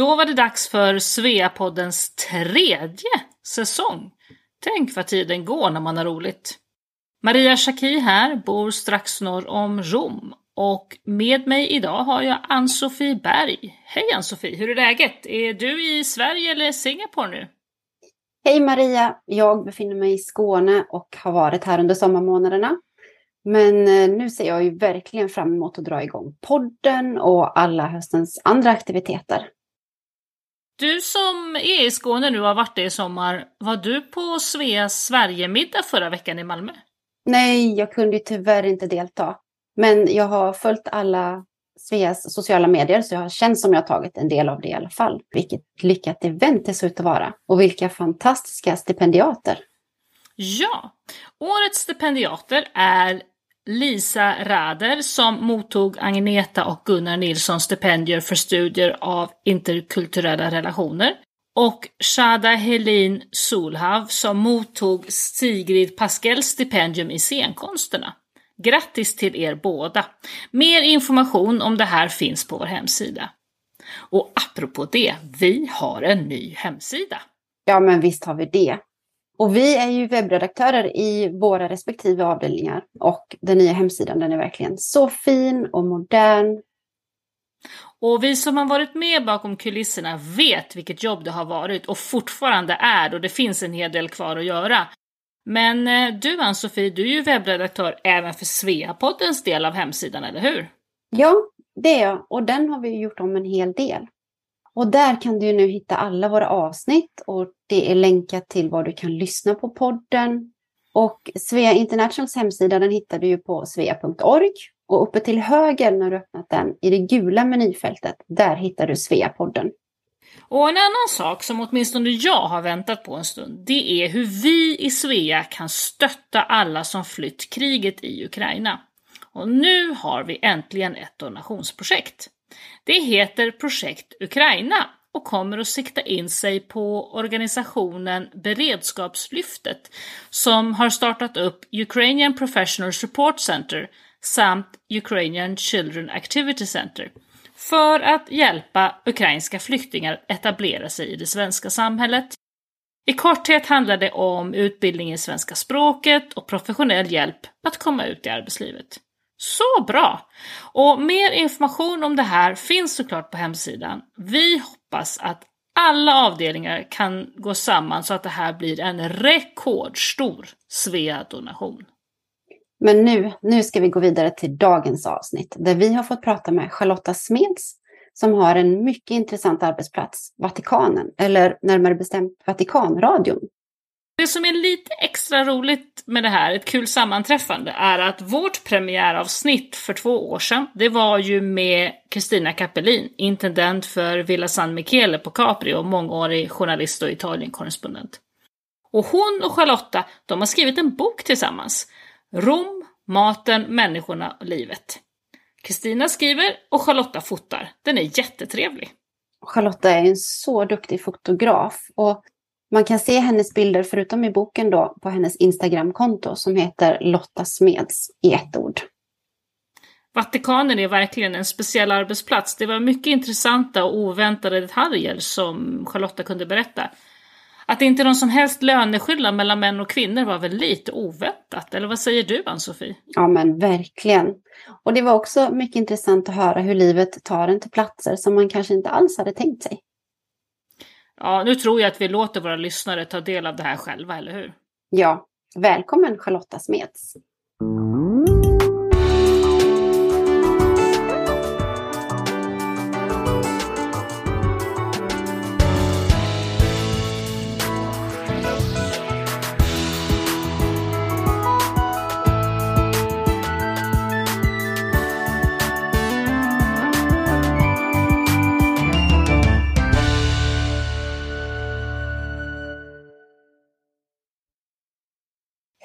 Då var det dags för Sveapoddens tredje säsong. Tänk vad tiden går när man har roligt. Maria Schacki här, bor strax norr om Rom och med mig idag har jag Ann-Sofie Berg. Hej Ann-Sofie, hur är läget? Är du i Sverige eller Singapore nu? Hej Maria! Jag befinner mig i Skåne och har varit här under sommarmånaderna. Men eh, nu ser jag ju verkligen fram emot att dra igång podden och alla höstens andra aktiviteter. Du som är i Skåne nu har varit det i sommar, var du på Sveas Sverigemiddag förra veckan i Malmö? Nej, jag kunde tyvärr inte delta. Men jag har följt alla Sveas sociala medier så jag har känt som jag har tagit en del av det i alla fall. Vilket lyckat event det ser ut att vara. Och vilka fantastiska stipendiater. Ja, årets stipendiater är Lisa Rader som mottog Agneta och Gunnar Nilssons stipendier för studier av interkulturella relationer och Shada Helin Solhav som mottog Sigrid Paskells stipendium i scenkonsterna. Grattis till er båda! Mer information om det här finns på vår hemsida. Och apropå det, vi har en ny hemsida. Ja, men visst har vi det. Och vi är ju webbredaktörer i våra respektive avdelningar och den nya hemsidan den är verkligen så fin och modern. Och vi som har varit med bakom kulisserna vet vilket jobb det har varit och fortfarande är och det finns en hel del kvar att göra. Men eh, du Ann-Sofie, du är ju webbredaktör även för Sveapoddens del av hemsidan, eller hur? Ja, det är jag och den har vi gjort om en hel del. Och där kan du nu hitta alla våra avsnitt och det är länkat till var du kan lyssna på podden. Och Svea Internationals hemsida den hittar du ju på svea.org. Och uppe till höger när du öppnat den, i det gula menyfältet, där hittar du Svea-podden. Och en annan sak som åtminstone jag har väntat på en stund, det är hur vi i Svea kan stötta alla som flytt kriget i Ukraina. Och nu har vi äntligen ett donationsprojekt. Det heter Projekt Ukraina och kommer att sikta in sig på organisationen Beredskapslyftet som har startat upp Ukrainian Professional Support Center samt Ukrainian Children Activity Center för att hjälpa ukrainska flyktingar att etablera sig i det svenska samhället. I korthet handlar det om utbildning i svenska språket och professionell hjälp att komma ut i arbetslivet. Så bra! Och mer information om det här finns såklart på hemsidan. Vi hoppas att alla avdelningar kan gå samman så att det här blir en rekordstor Svea-donation. Men nu, nu ska vi gå vidare till dagens avsnitt där vi har fått prata med Charlotta Smeds som har en mycket intressant arbetsplats, Vatikanen, eller närmare bestämt Vatikanradion. Det som är lite extra roligt med det här, ett kul sammanträffande, är att vårt premiäravsnitt för två år sedan, det var ju med Kristina Kappelin, intendent för Villa San Michele på Capri och mångårig journalist och Italienkorrespondent. Och hon och Charlotta, de har skrivit en bok tillsammans. Rom, maten, människorna och livet. Kristina skriver och Charlotta fotar. Den är jättetrevlig. Charlotta är en så duktig fotograf och man kan se hennes bilder, förutom i boken då, på hennes Instagramkonto som heter Lotta Smeds i ett ord. Vatikanen är verkligen en speciell arbetsplats. Det var mycket intressanta och oväntade detaljer som Charlotta kunde berätta. Att det inte är någon som helst löneskillnad mellan män och kvinnor var väl lite oväntat, eller vad säger du Ann-Sofie? Ja men verkligen. Och det var också mycket intressant att höra hur livet tar en till platser som man kanske inte alls hade tänkt sig. Ja, nu tror jag att vi låter våra lyssnare ta del av det här själva, eller hur? Ja, välkommen Charlotta Smeds.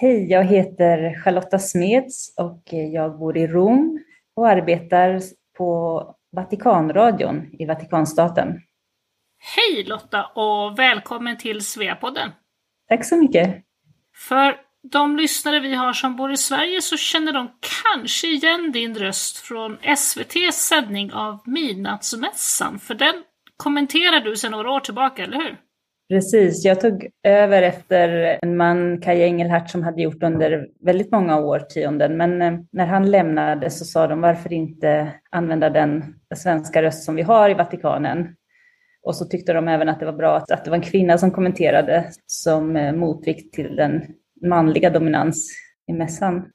Hej, jag heter Charlotta Smeds och jag bor i Rom och arbetar på Vatikanradion i Vatikanstaten. Hej Lotta och välkommen till Sveapodden. Tack så mycket. För de lyssnare vi har som bor i Sverige så känner de kanske igen din röst från SVTs sändning av Midnattsmässan, för den kommenterar du sedan några år tillbaka, eller hur? Precis, jag tog över efter en man, Kaj Engelhardt, som hade gjort under väldigt många årtionden. Men eh, när han lämnade så sa de varför inte använda den svenska röst som vi har i Vatikanen. Och så tyckte de även att det var bra att, att det var en kvinna som kommenterade som eh, motvikt till den manliga dominans i mässan.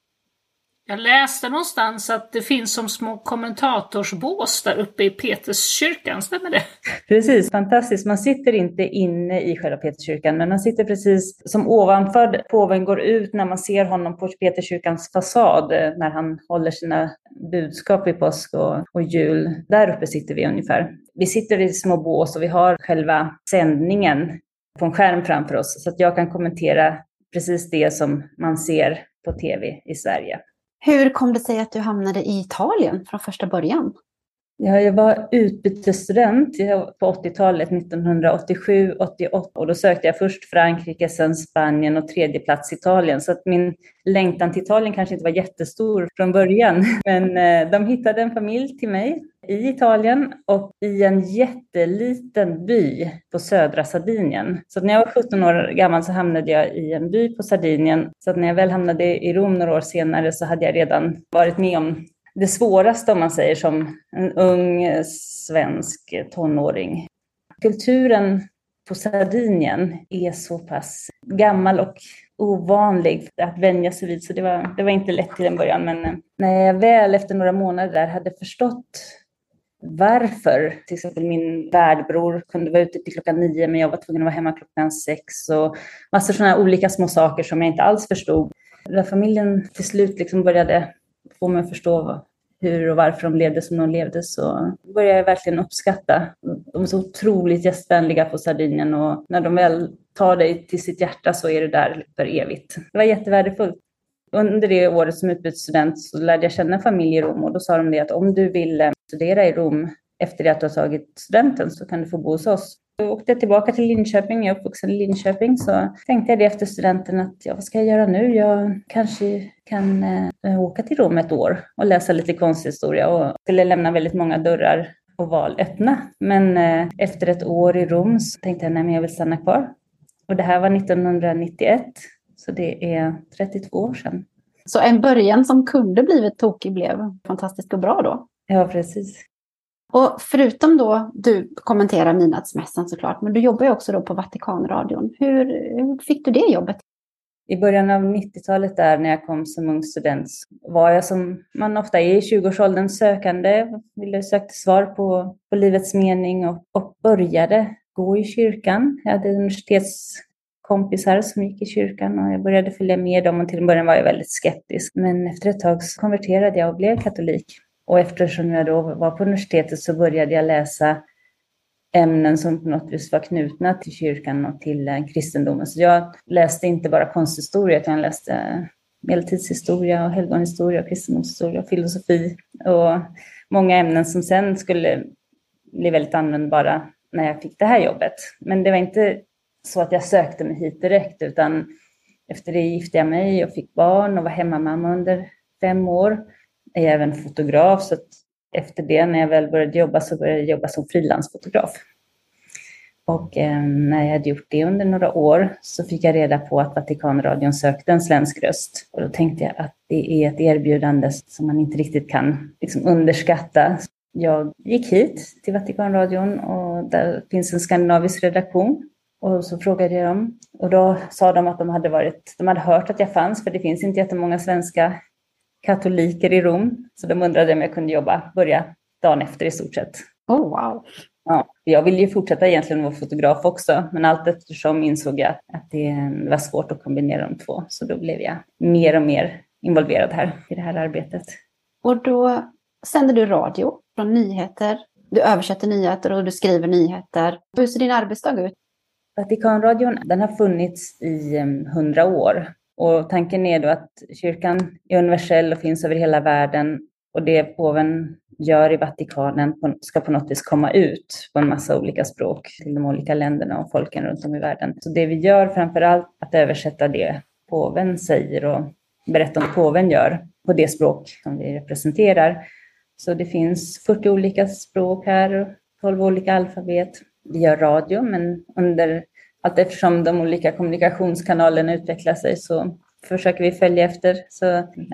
Jag läste någonstans att det finns som små kommentatorsbås där uppe i Peterskyrkan, stämmer det? Precis, fantastiskt. Man sitter inte inne i själva Peterskyrkan, men man sitter precis som ovanför påven går ut när man ser honom på Peterskyrkans fasad eh, när han håller sina budskap i påsk och, och jul. Där uppe sitter vi ungefär. Vi sitter i små bås och vi har själva sändningen på en skärm framför oss så att jag kan kommentera precis det som man ser på tv i Sverige. Hur kom det sig att du hamnade i Italien från första början? Ja, jag var utbytesstudent på 80-talet, 1987, 88 och då sökte jag först Frankrike, sen Spanien och tredje plats Italien. Så att min längtan till Italien kanske inte var jättestor från början. Men eh, de hittade en familj till mig i Italien och i en jätteliten by på södra Sardinien. Så när jag var 17 år gammal så hamnade jag i en by på Sardinien. Så när jag väl hamnade i Rom några år senare så hade jag redan varit med om det svåraste om man säger som en ung svensk tonåring. Kulturen på Sardinien är så pass gammal och ovanlig att vänja sig vid, så det var, det var inte lätt till en början. Men eh, när jag väl efter några månader där hade förstått varför till exempel min värdbror kunde vara ute till klockan nio men jag var tvungen att vara hemma klockan sex och massor sådana olika små saker som jag inte alls förstod. När familjen till slut liksom började få mig att förstå hur och varför de levde som de levde så började jag verkligen uppskatta. De är så otroligt gästvänliga på Sardinien och när de väl tar dig till sitt hjärta så är du där för evigt. Det var jättevärdefullt. Under det året som utbytesstudent så lärde jag känna en familj i Rom och då sa de det att om du vill studera i Rom efter det att du har tagit studenten så kan du få bo hos oss. Då åkte jag tillbaka till Linköping, jag är uppvuxen i Linköping, så tänkte jag det efter studenten att ja, vad ska jag göra nu? Jag kanske kan eh, åka till Rom ett år och läsa lite konsthistoria och skulle lämna väldigt många dörrar och val öppna. Men eh, efter ett år i Rom så tänkte jag nej, jag vill stanna kvar. Och det här var 1991, så det är 32 år sedan. Så en början som kunde blivit tokig blev fantastiskt och bra då? Ja, precis. Och förutom då, du kommenterar midnattsmässan såklart, men du jobbar ju också då på Vatikanradion. Hur, hur fick du det jobbet? I början av 90-talet där när jag kom som ung student var jag som man ofta är i 20-årsåldern sökande, ville söka svar på, på livets mening och, och började gå i kyrkan. Jag hade universitetskompisar som gick i kyrkan och jag började följa med dem och till en början var jag väldigt skeptisk. Men efter ett tag så konverterade jag och blev katolik. Och eftersom jag då var på universitetet så började jag läsa ämnen som på något vis var knutna till kyrkan och till eh, kristendomen. Så jag läste inte bara konsthistoria utan jag läste eh, medeltidshistoria och helgonhistoria, och kristendomshistoria och filosofi och många ämnen som sen skulle bli väldigt användbara när jag fick det här jobbet. Men det var inte så att jag sökte mig hit direkt utan efter det gifte jag mig och fick barn och var hemmamamma under fem år är jag även fotograf, så efter det när jag väl började jobba så började jag jobba som frilansfotograf. Och eh, när jag hade gjort det under några år så fick jag reda på att Vatikanradion sökte en svensk röst. Och då tänkte jag att det är ett erbjudande som man inte riktigt kan liksom, underskatta. Jag gick hit till Vatikanradion och där finns en skandinavisk redaktion. Och så frågade jag dem och då sa de att de hade, varit, de hade hört att jag fanns, för det finns inte jättemånga svenska katoliker i Rom. Så de undrade om jag kunde jobba, börja dagen efter i stort sett. Oh, wow. Ja, jag ville ju fortsätta egentligen vara fotograf också, men allt eftersom insåg jag att det var svårt att kombinera de två. Så då blev jag mer och mer involverad här i det här arbetet. Och då sänder du radio från nyheter. Du översätter nyheter och du skriver nyheter. Hur ser din arbetsdag ut? Vatikanradion den har funnits i ehm, hundra år och tanken är då att kyrkan är universell och finns över hela världen och det påven gör i Vatikanen ska på något vis komma ut på en massa olika språk till de olika länderna och folken runt om i världen. Så det vi gör framför allt är att översätta det påven säger och berätta om påven gör på det språk som vi representerar. Så det finns 40 olika språk här, 12 olika alfabet. Vi gör radio, men under allt eftersom de olika kommunikationskanalerna utvecklar sig så försöker vi följa efter. Så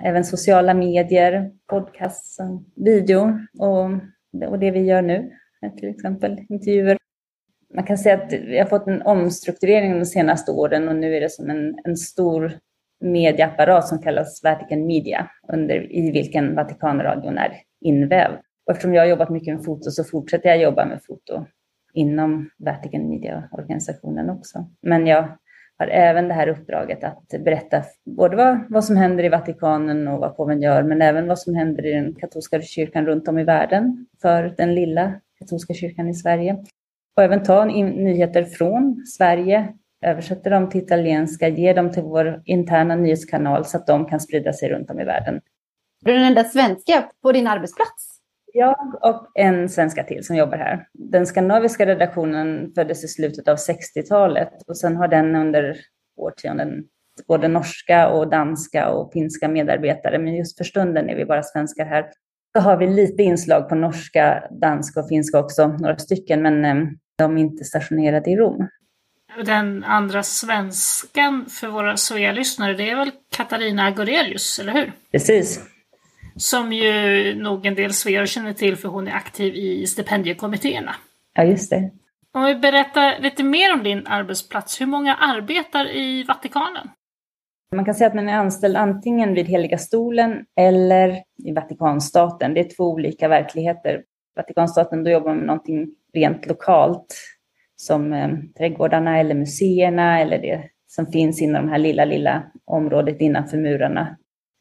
även sociala medier, podcasts, video och, och det vi gör nu, till exempel intervjuer. Man kan säga att vi har fått en omstrukturering de senaste åren och nu är det som en, en stor medieapparat som kallas Vatican Media, under, i vilken Vatikanradion är invävd. Och eftersom jag har jobbat mycket med foto så fortsätter jag jobba med foto inom Vatican Media-organisationen också. Men jag har även det här uppdraget att berätta både vad, vad som händer i Vatikanen och vad påven gör, men även vad som händer i den katolska kyrkan runt om i världen för den lilla katolska kyrkan i Sverige. Och även ta nyheter från Sverige, översätta dem till italienska, ge dem till vår interna nyhetskanal så att de kan sprida sig runt om i världen. Du är den enda svenska på din arbetsplats? Jag och en svenska till som jobbar här. Den skandinaviska redaktionen föddes i slutet av 60-talet och sen har den under årtionden både norska och danska och finska medarbetare, men just för stunden är vi bara svenskar här. Så har vi lite inslag på norska, danska och finska också, några stycken, men eh, de är inte stationerade i Rom. Den andra svenskan för våra Svea-lyssnare, det är väl Katarina Agorelius, eller hur? Precis. Som ju nog en del svear känner till för hon är aktiv i stipendiekommittéerna. Ja, just det. Om vi berättar lite mer om din arbetsplats. Hur många arbetar i Vatikanen? Man kan säga att man är anställd antingen vid Heliga stolen eller i Vatikanstaten. Det är två olika verkligheter. Vatikanstaten, då jobbar man med någonting rent lokalt som eh, trädgårdarna eller museerna eller det som finns inom det här lilla, lilla området innanför murarna.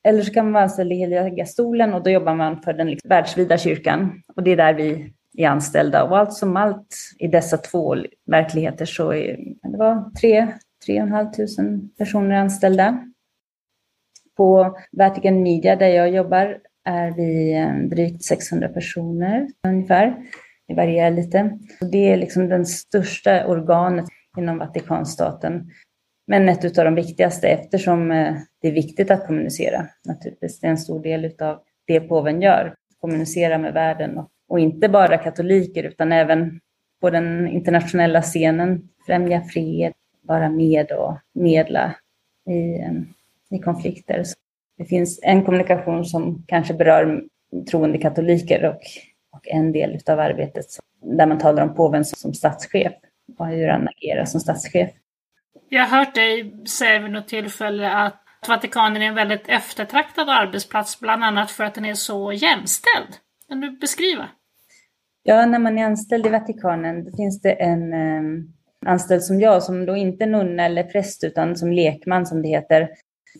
Eller så kan man vara anställd i Heliga stolen och då jobbar man för den liksom världsvida kyrkan. Och det är där vi är anställda. Och allt som allt i dessa två verkligheter så är det var tre, tre och en halv tusen personer anställda. På Vertigan Media där jag jobbar är vi eh, drygt 600 personer ungefär. Det varierar lite. Det är liksom den största organet inom Vatikanstaten. Men ett av de viktigaste eftersom eh, det är viktigt att kommunicera. Naturligtvis, det är en stor del av det påven gör. Kommunicera med världen och, och inte bara katoliker utan även på den internationella scenen. Främja fred, vara med och medla i, eh, i konflikter. Så det finns en kommunikation som kanske berör troende katoliker och, och en del av arbetet där man talar om påven som statschef och hur han agerar som statschef. Jag har hört dig säga vid något tillfälle att Vatikanen är en väldigt eftertraktad arbetsplats, bland annat för att den är så jämställd. Kan du beskriva? Ja, när man är anställd i Vatikanen då finns det en eh, anställd som jag, som då inte är nunna eller präst, utan som lekman som det heter,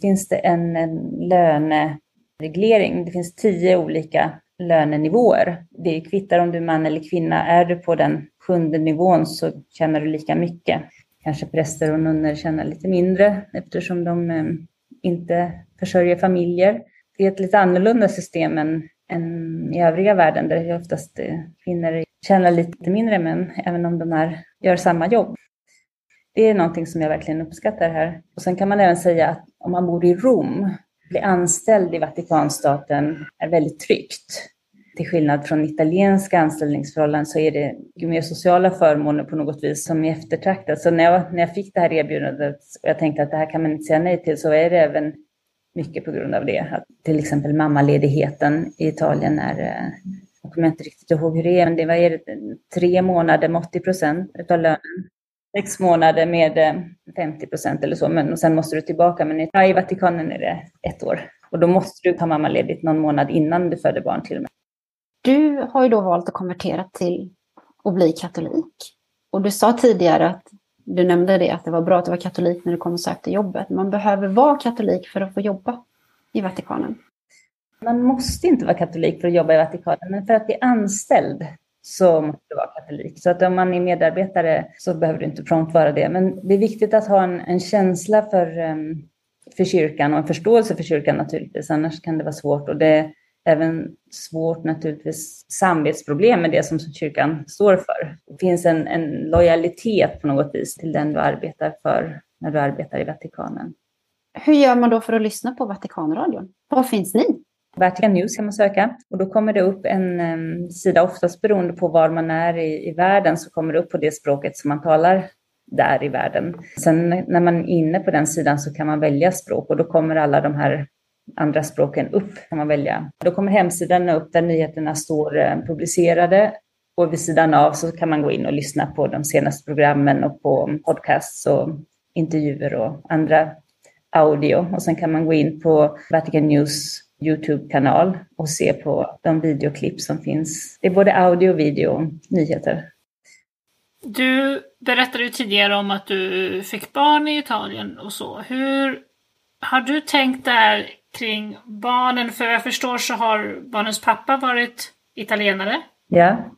finns det en, en lönereglering. Det finns tio olika lönenivåer. Det kvittar om du är man eller kvinna. Är du på den sjunde nivån så tjänar du lika mycket kanske präster och nunnor tjänar lite mindre eftersom de eh, inte försörjer familjer. Det är ett lite annorlunda system än, än i övriga världen där oftast eh, kvinnor tjänar lite mindre men även om de är, gör samma jobb. Det är någonting som jag verkligen uppskattar här. Och sen kan man även säga att om man bor i Rom, bli anställd i Vatikanstaten är väldigt tryggt till skillnad från italienska anställningsförhållanden så är det mer sociala förmåner på något vis som är eftertraktat. Så när jag, när jag fick det här erbjudandet och jag tänkte att det här kan man inte säga nej till så är det även mycket på grund av det. Att till exempel mammaledigheten i Italien är, eh, jag kommer inte riktigt ihåg hur det är, men det var är det, tre månader med 80 procent av lönen. Sex månader med eh, 50 procent eller så, men och sen måste du tillbaka. Men i, i Vatikanen är det ett år. Och då måste du ta mammaledigt någon månad innan du föder barn till och med. Du har ju då valt att konvertera till att bli katolik. Och du sa tidigare att du nämnde det, att det var bra att du var katolik när du kom och sökte jobbet. Man behöver vara katolik för att få jobba i Vatikanen. Man måste inte vara katolik för att jobba i Vatikanen, men för att bli anställd så måste du vara katolik. Så att om man är medarbetare så behöver du inte prompt vara det. Men det är viktigt att ha en, en känsla för, ehm, för kyrkan och en förståelse för kyrkan naturligtvis, annars kan det vara svårt. Och det, även svårt naturligtvis samvetsproblem med det som kyrkan står för. Det finns en, en lojalitet på något vis till den du arbetar för när du arbetar i Vatikanen. Hur gör man då för att lyssna på Vatikanradion? Var finns ni? Vatican News kan man söka och då kommer det upp en um, sida, oftast beroende på var man är i, i världen, så kommer det upp på det språket som man talar där i världen. Sen när man är inne på den sidan så kan man välja språk och då kommer alla de här andra språken upp kan man välja. Då kommer hemsidan upp där nyheterna står eh, publicerade och vid sidan av så kan man gå in och lyssna på de senaste programmen och på podcasts och intervjuer och andra audio. Och sen kan man gå in på Vatican News Youtube-kanal och se på de videoklipp som finns. Det är både audio, video och nyheter. Du berättade ju tidigare om att du fick barn i Italien och så. Hur har du tänkt där kring barnen? För jag förstår så har barnens pappa varit italienare. Ja.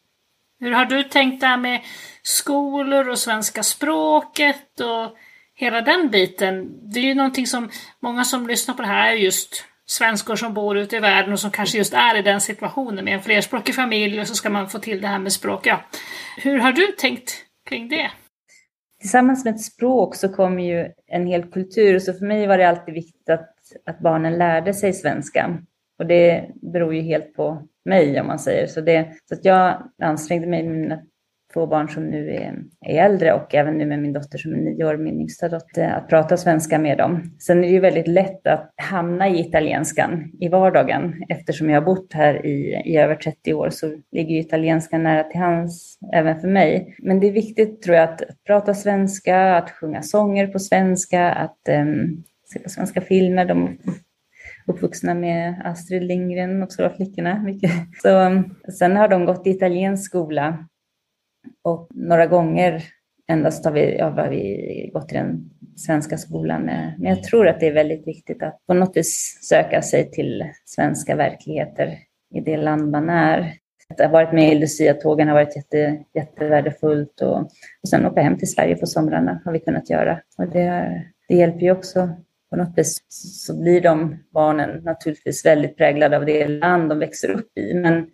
Hur har du tänkt där med skolor och svenska språket och hela den biten? Det är ju någonting som många som lyssnar på det här är just svenskor som bor ute i världen och som kanske just är i den situationen med en flerspråkig familj och så ska man få till det här med språk. Ja. Hur har du tänkt kring det? Tillsammans med ett språk så kommer ju en hel kultur, så för mig var det alltid viktigt att, att barnen lärde sig svenska. Och det beror ju helt på mig om man säger. Så, det, så att jag ansträngde mig med mina två barn som nu är, är äldre och även nu med min dotter som är nio år, min yngsta dotter, att prata svenska med dem. Sen är det ju väldigt lätt att hamna i italienskan i vardagen. Eftersom jag har bott här i, i över 30 år så ligger ju italienskan nära till hands även för mig. Men det är viktigt tror jag att, att prata svenska, att sjunga sånger på svenska, att um, se på svenska filmer. De uppvuxna med Astrid Lindgren och Stora flickorna. Mycket. Så, ehm, sen har de gått i italiensk skola och några gånger endast har vi, ja, har vi gått i den svenska skolan. Eh, men jag tror att det är väldigt viktigt att på något vis söka sig till svenska verkligheter i det land man är. Att ha varit med i Lucia-tågen har varit jätte, jättevärdefullt och, och sen åka hem till Sverige på somrarna har vi kunnat göra. Och det, det hjälper ju också på något vis så blir de barnen naturligtvis väldigt präglade av det land de växer upp i. Men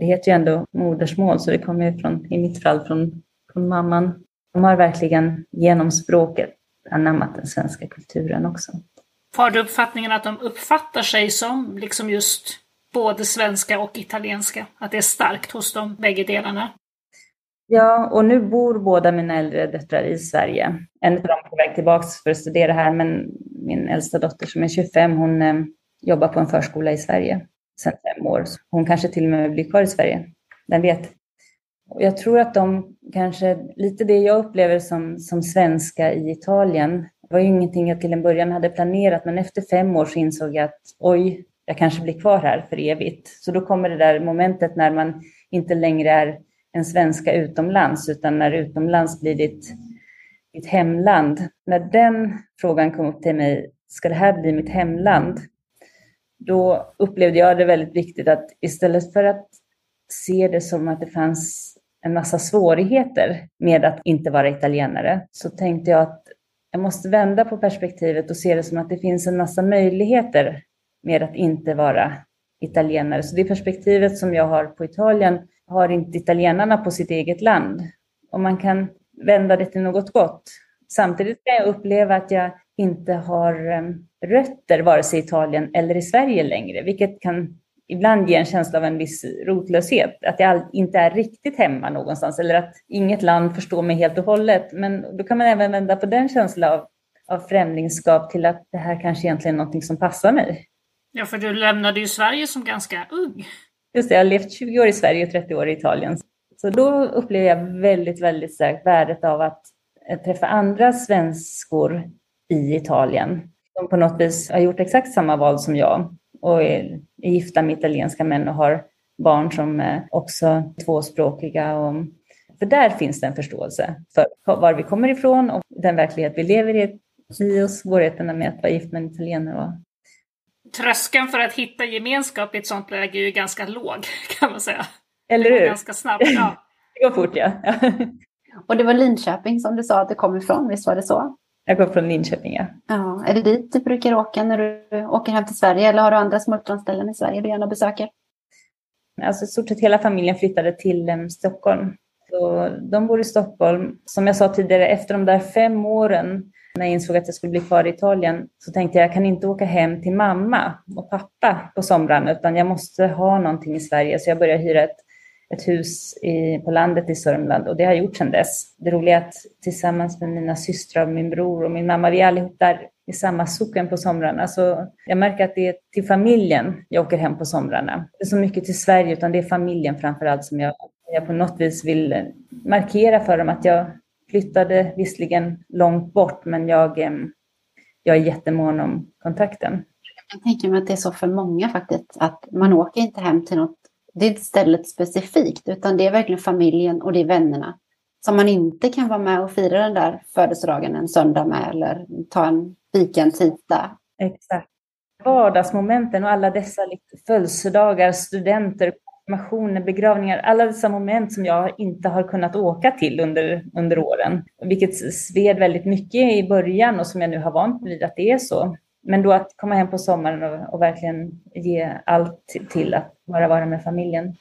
det heter ju ändå modersmål, så det kommer ju från, i mitt fall från, från mamman. De har verkligen genom språket anammat den svenska kulturen också. Har du uppfattningen att de uppfattar sig som liksom just både svenska och italienska? Att det är starkt hos dem, bägge delarna? Ja, och nu bor båda mina äldre döttrar i Sverige. En av dem är på väg tillbaka för att studera här, men min äldsta dotter som är 25, hon eh, jobbar på en förskola i Sverige sedan fem år. Hon kanske till och med blir kvar i Sverige. Den vet. Och jag tror att de kanske, lite det jag upplever som, som svenska i Italien, var ju ingenting jag till en början hade planerat, men efter fem år så insåg jag att oj, jag kanske blir kvar här för evigt. Så då kommer det där momentet när man inte längre är en svenska utomlands, utan när utomlands blir ditt, ditt hemland. När den frågan kom upp till mig, ska det här bli mitt hemland? Då upplevde jag det väldigt viktigt att istället för att se det som att det fanns en massa svårigheter med att inte vara italienare, så tänkte jag att jag måste vända på perspektivet och se det som att det finns en massa möjligheter med att inte vara italienare. Så det perspektivet som jag har på Italien har inte italienarna på sitt eget land. Och man kan vända det till något gott. Samtidigt kan jag uppleva att jag inte har ehm, rötter vare sig i Italien eller i Sverige längre, vilket kan ibland ge en känsla av en viss rotlöshet, att jag inte är riktigt hemma någonstans eller att inget land förstår mig helt och hållet. Men då kan man även vända på den känslan av, av främlingskap till att det här kanske egentligen är någonting som passar mig. Ja, för du lämnade ju Sverige som ganska ung. Just det, jag har levt 20 år i Sverige och 30 år i Italien. Så då upplever jag väldigt, väldigt starkt värdet av att eh, träffa andra svenskor i Italien som på något vis har gjort exakt samma val som jag och är gifta med italienska män och har barn som är också tvåspråkiga. Och, för där finns det en förståelse för var vi kommer ifrån och den verklighet vi lever i, i och svårigheterna med att vara gift med en italienare tröskeln för att hitta gemenskap i ett sånt läge är ju ganska låg, kan man säga. Eller hur? Ganska snabbt, ja. det går fort, ja. Och det var Linköping som du sa att du kom ifrån, visst var det så? Jag kommer från Linköping, ja. ja. Är det dit du brukar åka när du åker hem till Sverige eller har du andra smultronställen i Sverige du gärna besöker? Alltså i stort sett hela familjen flyttade till um, Stockholm. Så de bor i Stockholm. Som jag sa tidigare, efter de där fem åren När jag insåg att jag skulle bli kvar i Italien så tänkte jag, jag kan inte åka hem till mamma och pappa på somrarna, utan jag måste ha någonting i Sverige. Så jag började hyra ett, ett hus i, på landet i Sörmland och det har jag gjort sedan dess. Det roliga är att tillsammans med mina systrar, och min bror och min mamma, vi är allihop där i samma socken på somrarna. Så jag märker att det är till familjen jag åker hem på somrarna. Det är så mycket till Sverige, utan det är familjen framför allt som jag, jag på något vis vill markera för dem att jag flyttade visserligen långt bort, men jag, jag är jättemån om kontakten. Jag tänker mig att det är så för många faktiskt, att man åker inte hem till något, det är inte stället specifikt, utan det är verkligen familjen och det är vännerna som man inte kan vara med och fira den där födelsedagen en söndag med eller ta en fika en tisdag. Exakt. Vardagsmomenten och alla dessa födelsedagar, studenter, konfirmationer, begravningar, alla dessa moment som jag inte har kunnat åka till under, under åren. Vilket sved väldigt mycket i början och som jag nu har vant mig vid att det är så. Men då att komma hem på sommaren och, och verkligen ge allt till att bara vara med familjen.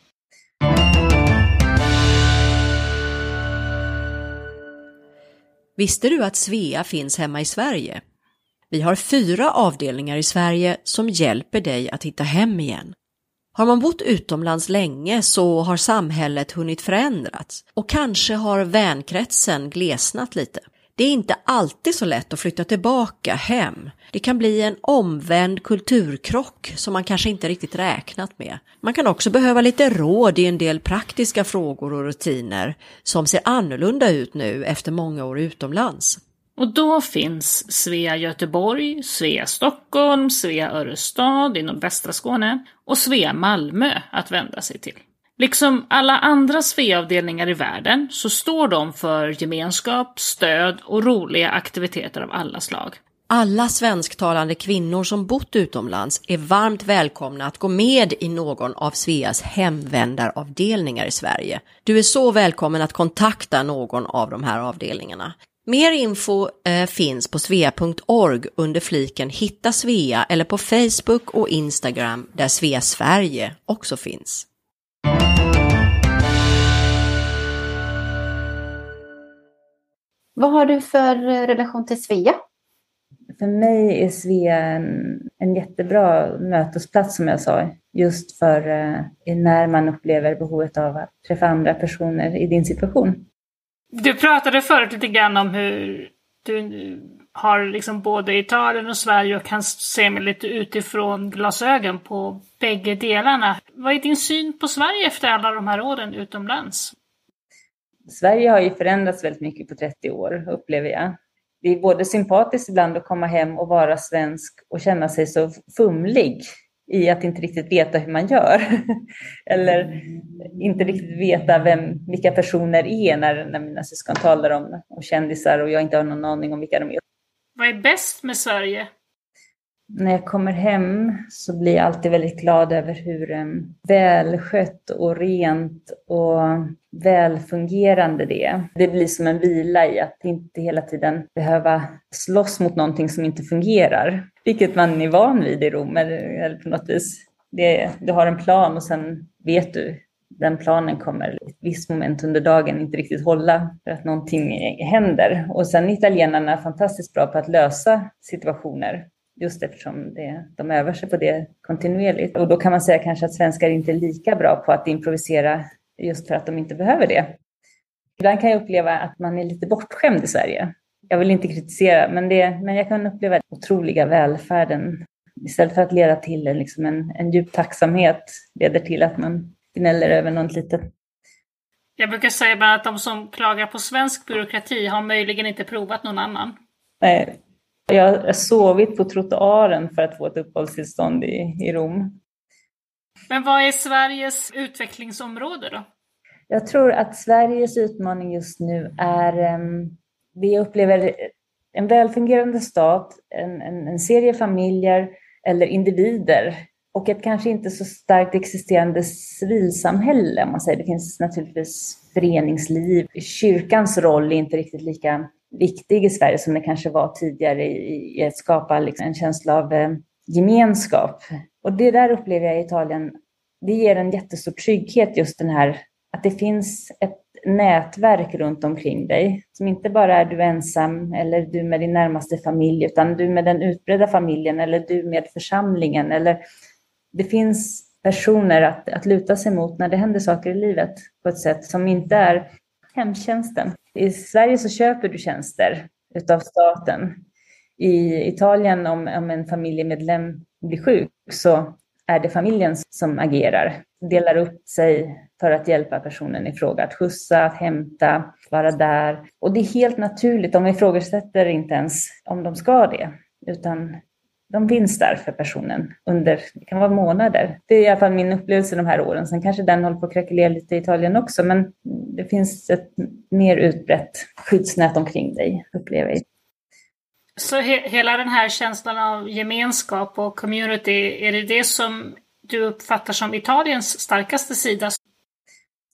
Visste du att Svea finns hemma i Sverige? Vi har fyra avdelningar i Sverige som hjälper dig att hitta hem igen. Har man bott utomlands länge så har samhället hunnit förändrats och kanske har vänkretsen glesnat lite. Det är inte alltid så lätt att flytta tillbaka hem. Det kan bli en omvänd kulturkrock som man kanske inte riktigt räknat med. Man kan också behöva lite råd i en del praktiska frågor och rutiner som ser annorlunda ut nu efter många år utomlands. Och då finns Svea Göteborg, Svea Stockholm, Svea Örestad i nordvästra Skåne och Svea Malmö att vända sig till. Liksom alla andra Svea-avdelningar i världen så står de för gemenskap, stöd och roliga aktiviteter av alla slag. Alla svensktalande kvinnor som bott utomlands är varmt välkomna att gå med i någon av Sveas hemvändaravdelningar i Sverige. Du är så välkommen att kontakta någon av de här avdelningarna. Mer info eh, finns på svea.org under fliken Hitta Svea eller på Facebook och Instagram där Svea Sverige också finns. Vad har du för relation till Svea? För mig är Svea en, en jättebra mötesplats som jag sa, just för eh, när man upplever behovet av att träffa andra personer i din situation. Du pratade förut lite grann om hur du har liksom både Italien och Sverige och kan se med lite utifrån glasögon på bägge delarna. Vad är din syn på Sverige efter alla de här åren utomlands? Sverige har ju förändrats väldigt mycket på 30 år, upplever jag. Det är både sympatiskt ibland att komma hem och vara svensk och känna sig så fumlig i att inte riktigt veta hur man gör. Eller inte riktigt veta vem, vilka personer är när, när mina syskon talar om, om kändisar och jag inte har någon aning om vilka de är. Vad är bäst med Sverige? När jag kommer hem så blir jag alltid väldigt glad över hur um, välskött och rent och välfungerande det är. Det blir som en vila i att inte hela tiden behöva slåss mot någonting som inte fungerar. Vilket man är van vid i Rom, eller, på något vis. Det, du har en plan och sen vet du den planen kommer i ett visst moment under dagen inte riktigt hålla för att någonting händer. Och sen italienarna är italienarna fantastiskt bra på att lösa situationer just eftersom det, de övar sig på det kontinuerligt. Och då kan man säga kanske att svenskar inte är lika bra på att improvisera just för att de inte behöver det. Ibland kan jag uppleva att man är lite bortskämd i Sverige. Jag vill inte kritisera, men, det, men jag kan uppleva den otroliga välfärden. Istället för att leda till en, liksom en, en djup tacksamhet leder till att man gnäller över något litet. Jag brukar säga bara att de som klagar på svensk byråkrati har möjligen inte provat någon annan. Nej, jag har sovit på trottoaren för att få ett uppehållstillstånd i, i Rom. Men vad är Sveriges utvecklingsområde då? Jag tror att Sveriges utmaning just nu är, um, vi upplever en välfungerande stat, en, en, en serie familjer eller individer och ett kanske inte så starkt existerande civilsamhälle. Om man säger. Det finns naturligtvis föreningsliv. Kyrkans roll är inte riktigt lika viktig i Sverige som det kanske var tidigare i, i att skapa liksom en känsla av eh, gemenskap. Och det där upplever jag i Italien, det ger en jättestor trygghet just den här att det finns ett nätverk runt omkring dig, som inte bara är du ensam eller du med din närmaste familj, utan du med den utbredda familjen eller du med församlingen. Eller det finns personer att, att luta sig mot när det händer saker i livet på ett sätt som inte är hemtjänsten. I Sverige så köper du tjänster utav staten. I Italien, om, om en familjemedlem blir sjuk, så är det familjen som agerar, delar upp sig för att hjälpa personen i fråga, att skjutsa, att hämta, vara där. Och det är helt naturligt, de ifrågasätter inte ens om de ska det, utan de finns där för personen under, det kan vara månader. Det är i alla fall min upplevelse de här åren. Sen kanske den håller på att krackelera lite i Italien också, men det finns ett mer utbrett skyddsnät omkring dig, upplever jag. Så he hela den här känslan av gemenskap och community, är det det som du uppfattar som Italiens starkaste sida?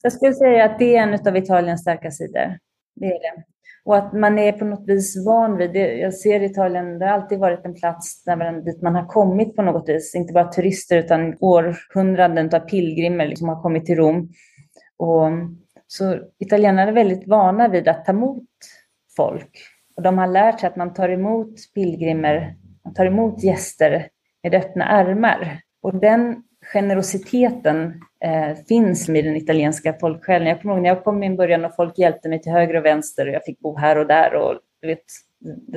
Jag skulle säga att det är en av Italiens starka sidor. Det är det. Och att man är på något vis van vid det. Jag ser Italien, det har alltid varit en plats där man, dit man har kommit på något vis. Inte bara turister utan århundraden av pilgrimer som har kommit till Rom. Och, så italienarna är väldigt vana vid att ta emot folk. Och de har lärt sig att man tar emot pilgrimer, man tar emot gäster med öppna armar. Och den generositeten eh, finns med den italienska folksjälen. Jag kommer ihåg när jag kom in i början och folk hjälpte mig till höger och vänster och jag fick bo här och där. Och du vet,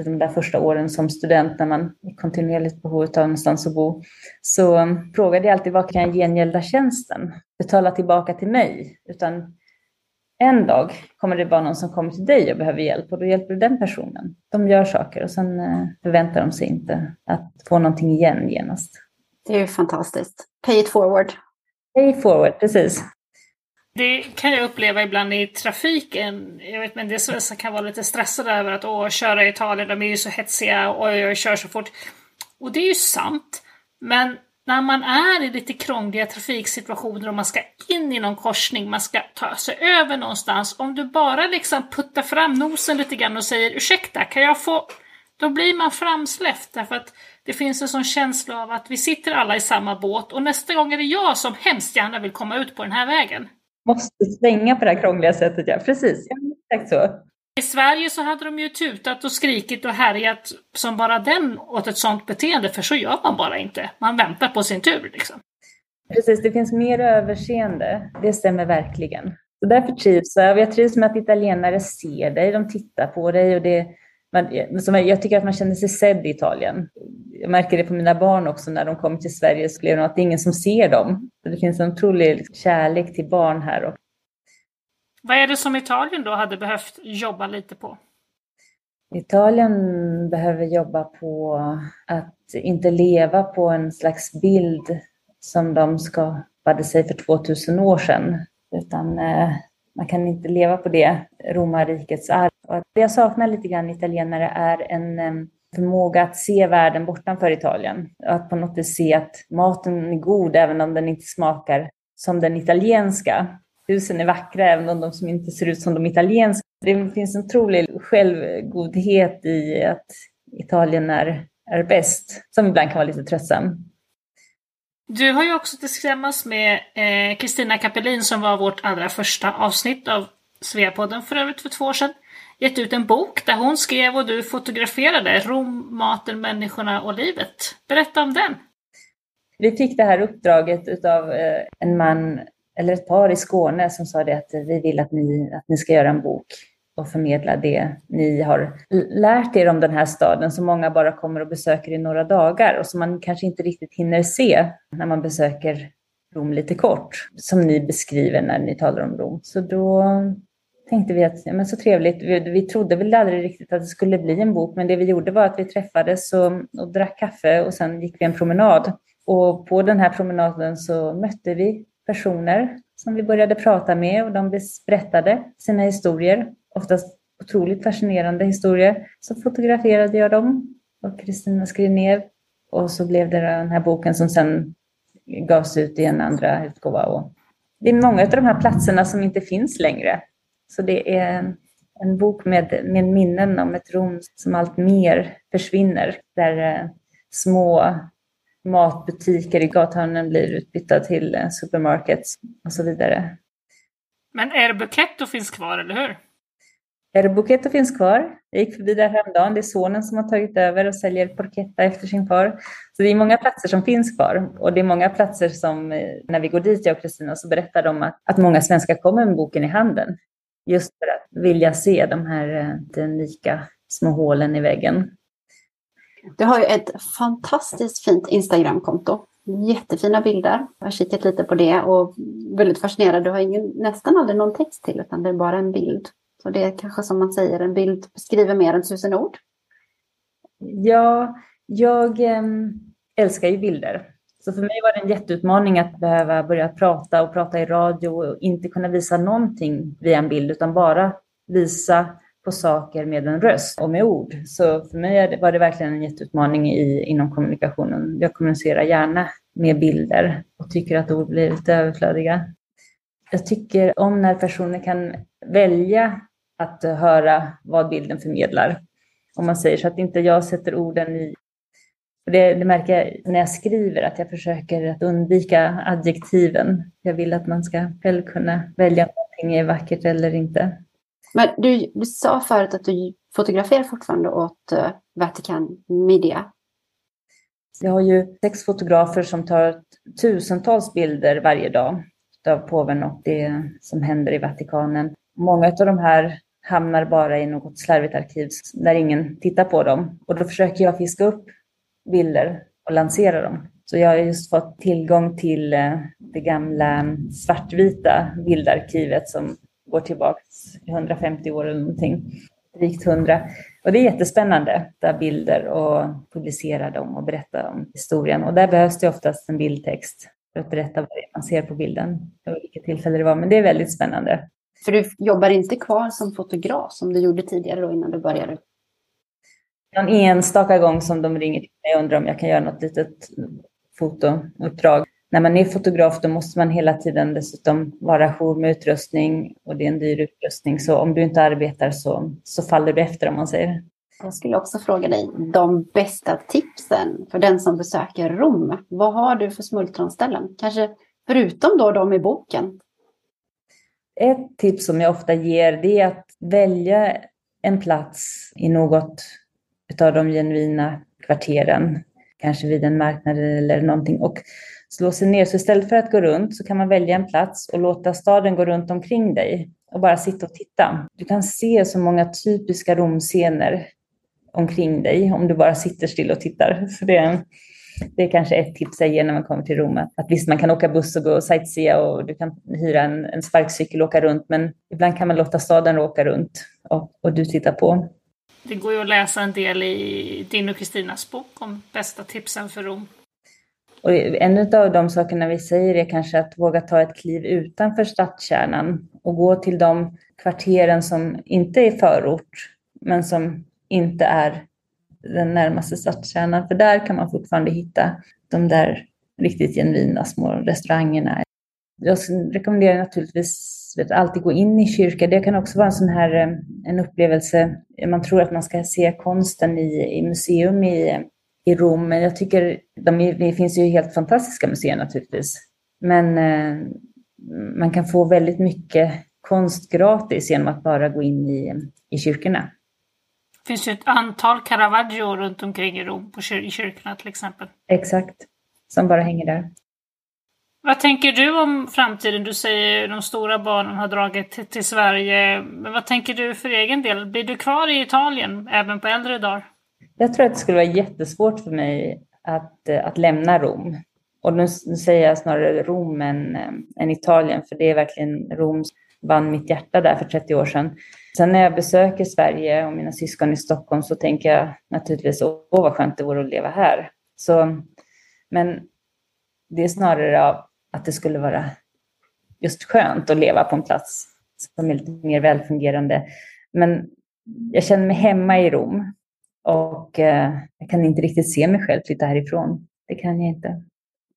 de där första åren som student när man är kontinuerligt behov av någonstans att bo, så um, frågade jag alltid vad kan jag gengälda tjänsten? Betala tillbaka till mig? Utan en dag kommer det vara någon som kommer till dig och behöver hjälp och då hjälper du den personen. De gör saker och sen eh, förväntar de sig inte att få någonting igen genast. Det är ju fantastiskt. Pay it forward. Pay it forward, precis. Det kan jag uppleva ibland i trafiken. Jag vet men det är så kan vara lite stressade över att åh, köra i Italien, de är ju så hetsiga och jag kör så fort. Och det är ju sant. Men när man är i lite krångliga trafiksituationer och man ska in i någon korsning, man ska ta sig över någonstans. Om du bara liksom puttar fram nosen lite grann och säger ursäkta, kan jag få... Då blir man framsläppt därför att det finns en sån känsla av att vi sitter alla i samma båt och nästa gång är det jag som hemskt gärna vill komma ut på den här vägen. Måste svänga på det här krångliga sättet, ja. Precis, ja, exakt så. I Sverige så hade de ju tutat och skrikit och härjat som bara den åt ett sånt beteende, för så gör man bara inte. Man väntar på sin tur liksom. Precis, det finns mer överseende. Det stämmer verkligen. Och därför trivs jag. Jag trivs med att italienare ser dig, de tittar på dig och det, man, jag tycker att man känner sig sedd i Italien. Jag märker det på mina barn också när de kommer till Sverige så upplever de att det är ingen som ser dem. Det finns en otrolig kärlek till barn här. Vad är det som Italien då hade behövt jobba lite på? Italien behöver jobba på att inte leva på en slags bild som de skapade sig för 2000 år sedan, utan eh, man kan inte leva på det, romarrikets arv. Och det jag saknar lite grann italienare är en förmåga att se världen bortanför Italien. Att på något vis se att maten är god även om den inte smakar som den italienska. Husen är vackra även om de inte ser ut som de italienska. Det finns en otrolig självgodhet i att Italien är, är bäst, som ibland kan vara lite tröttsam. Du har ju också tillsammans med Kristina eh, Kapelin som var vårt allra första avsnitt av Sveapodden för övrigt för två år sedan gett ut en bok där hon skrev och du fotograferade Rom, maten, människorna och livet. Berätta om den! Vi fick det här uppdraget av eh, en man eller ett par i Skåne som sa det att vi vill att ni, att ni ska göra en bok och förmedla det ni har lärt er om den här staden som många bara kommer och besöker i några dagar och som man kanske inte riktigt hinner se när man besöker Rom lite kort, som ni beskriver när ni talar om Rom. Så då tänkte vi att men så trevligt. Vi, vi trodde väl aldrig riktigt att det skulle bli en bok, men det vi gjorde var att vi träffades och, och drack kaffe och sen gick vi en promenad. Och på den här promenaden så mötte vi personer som vi började prata med och de berättade sina historier, oftast otroligt fascinerande historier. Så fotograferade jag dem och Kristina skrev ner och så blev det den här boken som sen gavs ut i en andra utgåva. Och det är många av de här platserna som inte finns längre. Så det är en bok med, med minnen om ett Rom som allt mer försvinner, där eh, små matbutiker i gathörnen blir utbytta till eh, supermarkets och så vidare. Men Erbuketto finns kvar, eller hur? Erbuketto finns kvar. Jag gick förbi där häromdagen. Det är sonen som har tagit över och säljer porchetta efter sin far. Så det är många platser som finns kvar. Och det är många platser som, eh, när vi går dit, jag och Kristina, så berättar de att, att många svenskar kommer med boken i handen. Just för att vilja se de här eh, unika små hålen i väggen. Du har ju ett fantastiskt fint Instagramkonto. Jättefina bilder. Jag har kikat lite på det och väldigt fascinerad. Du har ingen, nästan aldrig någon text till utan det är bara en bild. Så det är kanske som man säger, en bild beskriver mer än tusen ord. Ja, jag äm, ehm, älskar ju bilder. Så för mig var det en jätteutmaning att behöva börja prata och prata i radio och inte kunna visa någonting via en bild utan bara visa på saker med en röst och med ord. Så för mig var det verkligen en jätteutmaning i, inom kommunikationen. Jag kommunicerar gärna med bilder och tycker att ord blir lite överflödiga. Jag tycker om när personer kan välja att höra vad bilden förmedlar. Om man säger så att inte jag sätter orden i det, det, märker jag när jag skriver, att jag försöker att undvika adjektiven. Jag vill att man ska själv kunna välja om någonting är vackert eller inte. Men du, du sa förut att du fotograferar fortfarande åt uh, Vatican Media. Jag har ju sex fotografer som tar tusentals bilder varje dag av påven och det som händer i Vatikanen. Många av de här hamnar bara i något slarvigt arkiv där ingen tittar på dem. Och då försöker jag fiska upp bilder och lansera dem. Så jag har just fått tillgång till eh, det gamla svartvita bildarkivet som går tillbaka 150 år eller någonting, drygt 100. Och det är jättespännande att ta bilder och publicera dem och berätta om historien. Och där behövs det oftast en bildtext för att berätta vad man ser på bilden och vilket tillfälle det var. Men det är väldigt spännande. För du jobbar inte kvar som fotograf som du gjorde tidigare då innan du började? Någon enstaka gång som de ringer till mig och undrar om jag kan göra något litet fotouppdrag när man är fotograf då måste man hela tiden dessutom vara jour med utrustning och det är en dyr utrustning. Så om du inte arbetar så, så faller du efter om man säger. Jag skulle också fråga dig de bästa tipsen för den som besöker Rom. Vad har du för smultronställen? Kanske förutom då de i boken? Ett tips som jag ofta ger det är att välja en plats i något av de genuina kvarteren. Kanske vid en marknad eller någonting. Och slå sig ner. Så istället för att gå runt så kan man välja en plats och låta staden gå runt omkring dig och bara sitta och titta. Du kan se så många typiska Romscener omkring dig om du bara sitter still och tittar. Så det, är, det är kanske ett tips jag ger när man kommer till Rom. Att visst, man kan åka buss och gå och sightsea och du kan hyra en, en sparkcykel och åka runt, men ibland kan man låta staden åka runt och, och du tittar på. Det går ju att läsa en del i din och Kristinas bok om bästa tipsen för Rom. Och en av de sakerna vi säger är kanske att våga ta ett kliv utanför stadskärnan och gå till de kvarteren som inte är förort, men som inte är den närmaste stadskärnan. För där kan man fortfarande hitta de där riktigt genuina små restaurangerna. Jag rekommenderar naturligtvis att alltid gå in i kyrkan. Det kan också vara en sån här eh, en upplevelse. Man tror att man ska se konsten i, i museum i i Rom. Men jag tycker, de, det finns ju helt fantastiska museer naturligtvis. Men eh, man kan få väldigt mycket konst gratis genom att bara gå in i, i kyrkorna. Det finns ju ett antal Caravaggio runt omkring i Rom, på kyr i kyrkorna till exempel. Exakt, som bara hänger där. Vad tänker du om framtiden? Du säger att de stora barnen har dragit till, Sverige. Men vad tänker du för egen del? Blir du kvar i Italien även på äldre dagar? Jag tror att det skulle vara jättesvårt för mig att, eh, att lämna Rom. Och nu, nu säger jag snarare Rom än, eh, än Italien, för det är verkligen Rom vann mitt hjärta där för 30 år sedan. Sen när jag besöker Sverige och mina syskon i Stockholm så tänker jag naturligtvis, åh vad skönt det vore att leva här. Så, men det är snarare av att det skulle vara just skönt att leva på en plats som är lite mer välfungerande. Men jag känner mig hemma i Rom och eh, jag kan inte riktigt se mig själv flytta härifrån. Det kan jag inte.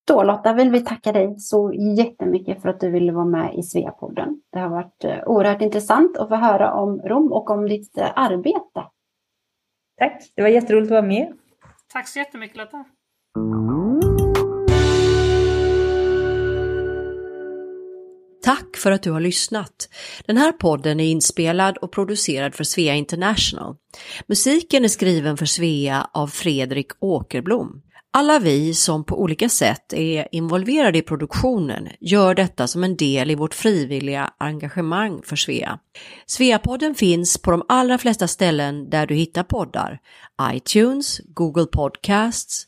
Då Lotta vill vi tacka dig så jättemycket för att du ville vara med i Sveapodden. Det har varit eh, oerhört intressant att få höra om Rom och om ditt eh, arbete. Tack, det var jätteroligt att vara med. Tack så jättemycket Lotta. Tack för att du har lyssnat. Den här podden är inspelad och producerad för Svea International. Musiken är skriven för Svea av Fredrik Åkerblom. Alla vi som på olika sätt är involverade i produktionen gör detta som en del i vårt frivilliga engagemang för Svea. Sveapodden finns på de allra flesta ställen där du hittar poddar. iTunes, Google Podcasts,